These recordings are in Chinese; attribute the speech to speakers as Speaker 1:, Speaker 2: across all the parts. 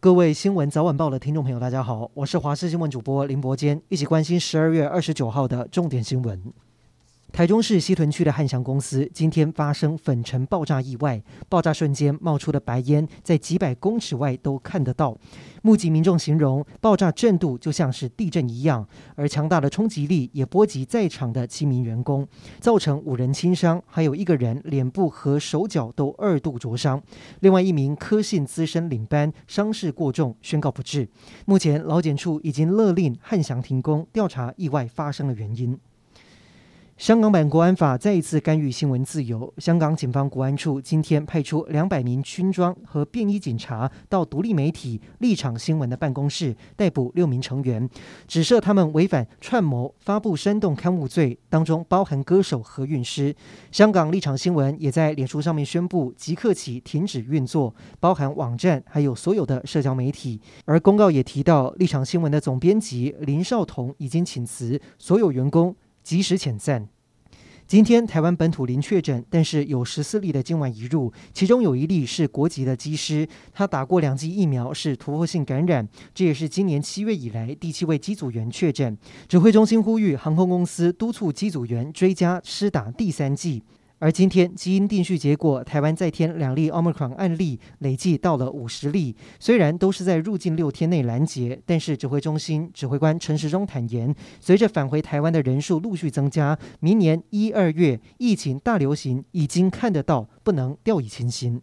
Speaker 1: 各位新闻早晚报的听众朋友，大家好，我是华视新闻主播林伯坚，一起关心十二月二十九号的重点新闻。台中市西屯区的汉翔公司今天发生粉尘爆炸意外，爆炸瞬间冒出的白烟在几百公尺外都看得到。目击民众形容，爆炸震度就像是地震一样，而强大的冲击力也波及在场的七名员工，造成五人轻伤，还有一个人脸部和手脚都二度灼伤。另外一名科信资深领班伤势过重，宣告不治。目前劳检处已经勒令汉翔停工，调查意外发生的原因。香港版国安法再一次干预新闻自由。香港警方国安处今天派出两百名军装和便衣警察到独立媒体立场新闻的办公室逮捕六名成员，指涉他们违反串谋发布煽动刊物罪，当中包含歌手何韵诗。香港立场新闻也在脸书上面宣布即刻起停止运作，包含网站还有所有的社交媒体。而公告也提到，立场新闻的总编辑林少彤已经请辞，所有员工及时遣散。今天台湾本土零确诊，但是有十四例的境外移入，其中有一例是国籍的机师，他打过两剂疫苗，是突破性感染，这也是今年七月以来第七位机组员确诊。指挥中心呼吁航空公司督促机组员追加施打第三剂。而今天基因定序结果，台湾再添两例奥密克戎案例，累计到了五十例。虽然都是在入境六天内拦截，但是指挥中心指挥官陈时中坦言，随着返回台湾的人数陆续增加，明年一二月疫情大流行已经看得到，不能掉以轻心。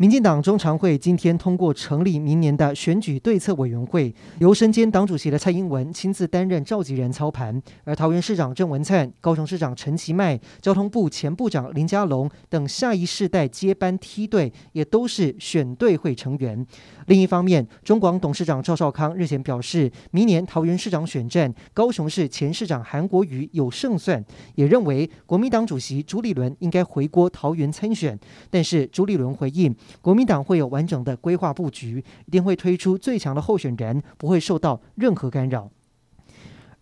Speaker 1: 民进党中常会今天通过成立明年的选举对策委员会，由身兼党主席的蔡英文亲自担任召集人操盘，而桃园市长郑文灿、高雄市长陈其迈、交通部前部长林佳龙等下一世代接班梯队也都是选对会成员。另一方面，中广董事长赵少康日前表示，明年桃园市长选战，高雄市前市长韩国瑜有胜算，也认为国民党主席朱立伦应该回锅桃园参选，但是朱立伦回应。国民党会有完整的规划布局，一定会推出最强的候选人，不会受到任何干扰。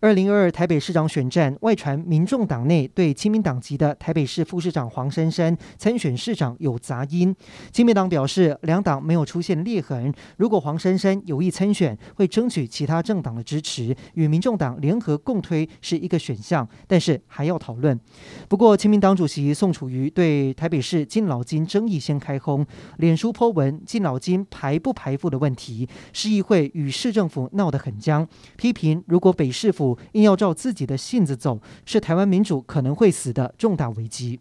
Speaker 1: 二零二二台北市长选战外传，民众党内对亲民党籍的台北市副市长黄珊珊参选市长有杂音。亲民党表示，两党没有出现裂痕。如果黄珊珊有意参选，会争取其他政党的支持，与民众党联合共推是一个选项，但是还要讨论。不过，亲民党主席宋楚瑜对台北市敬老金争议先开轰，脸书颇文敬老金排不排富的问题，市议会与市政府闹得很僵，批评如果北市府硬要照自己的性子走，是台湾民主可能会死的重大危机。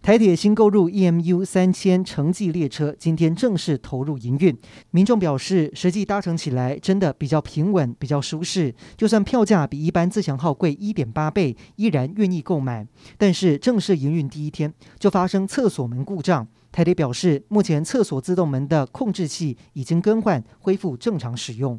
Speaker 1: 台铁新购入 EMU 三千城际列车，今天正式投入营运。民众表示，实际搭乘起来真的比较平稳，比较舒适。就算票价比一般自强号贵一点八倍，依然愿意购买。但是正式营运第一天就发生厕所门故障。台铁表示，目前厕所自动门的控制器已经更换，恢复正常使用。